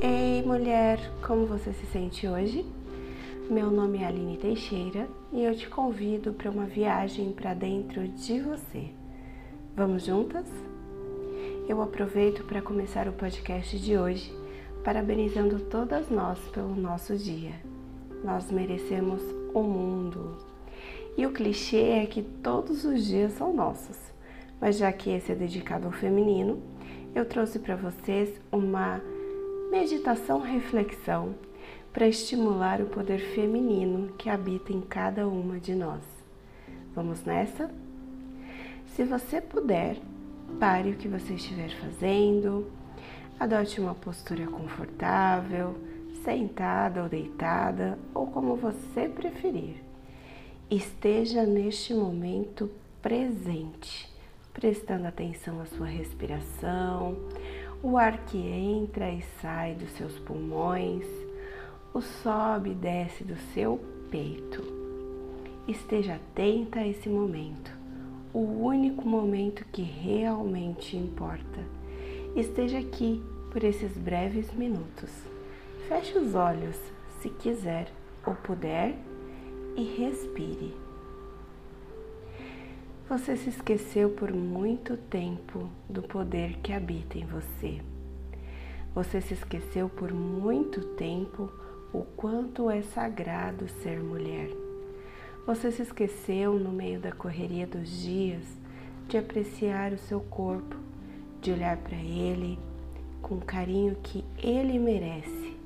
Ei, mulher, como você se sente hoje? Meu nome é Aline Teixeira e eu te convido para uma viagem para dentro de você. Vamos juntas? Eu aproveito para começar o podcast de hoje parabenizando todas nós pelo nosso dia. Nós merecemos o mundo. E o clichê é que todos os dias são nossos. Mas já que esse é dedicado ao feminino, eu trouxe para vocês uma meditação reflexão para estimular o poder feminino que habita em cada uma de nós. Vamos nessa? Se você puder, pare o que você estiver fazendo, adote uma postura confortável, sentada ou deitada, ou como você preferir. Esteja neste momento presente, prestando atenção à sua respiração, o ar que entra e sai dos seus pulmões o sobe e desce do seu peito. Esteja atenta a esse momento, o único momento que realmente importa. Esteja aqui por esses breves minutos. Feche os olhos se quiser ou puder e respire. Você se esqueceu por muito tempo do poder que habita em você. Você se esqueceu por muito tempo o quanto é sagrado ser mulher. Você se esqueceu no meio da correria dos dias de apreciar o seu corpo, de olhar para ele com o carinho que ele merece.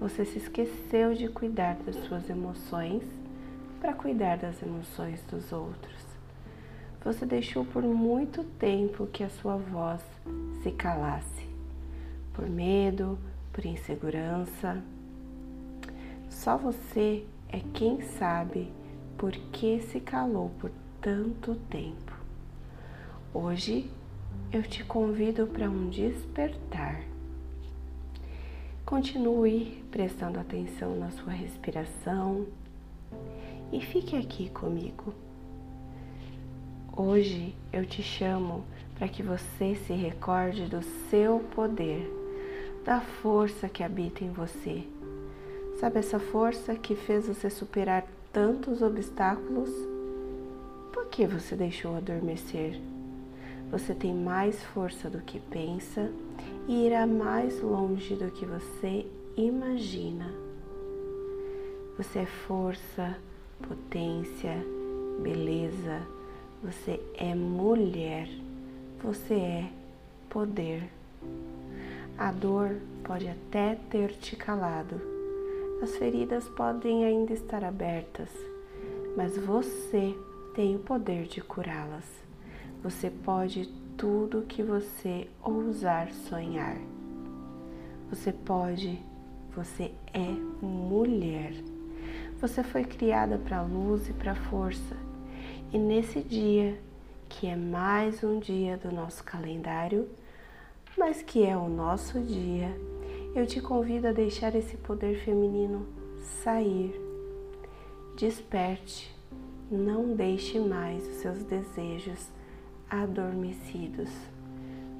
Você se esqueceu de cuidar das suas emoções para cuidar das emoções dos outros. Você deixou por muito tempo que a sua voz se calasse, por medo, por insegurança, só você é quem sabe por que se calou por tanto tempo. Hoje eu te convido para um despertar. Continue prestando atenção na sua respiração e fique aqui comigo. Hoje eu te chamo para que você se recorde do seu poder, da força que habita em você Sabe essa força que fez você superar tantos obstáculos? Por que você deixou adormecer? Você tem mais força do que pensa e irá mais longe do que você imagina. Você é força, potência, beleza. Você é mulher. Você é poder. A dor pode até ter te calado as feridas podem ainda estar abertas, mas você tem o poder de curá-las. Você pode tudo que você ousar sonhar. Você pode, você é mulher. Você foi criada para a luz e para a força. E nesse dia, que é mais um dia do nosso calendário, mas que é o nosso dia, eu te convido a deixar esse poder feminino sair. Desperte, não deixe mais os seus desejos adormecidos.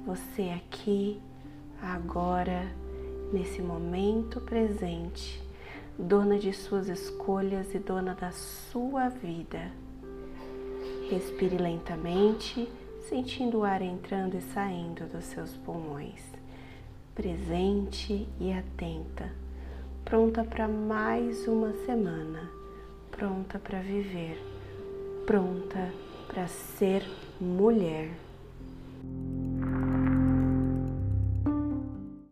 Você aqui, agora, nesse momento presente, dona de suas escolhas e dona da sua vida. Respire lentamente, sentindo o ar entrando e saindo dos seus pulmões. Presente e atenta, pronta para mais uma semana, pronta para viver, pronta para ser mulher.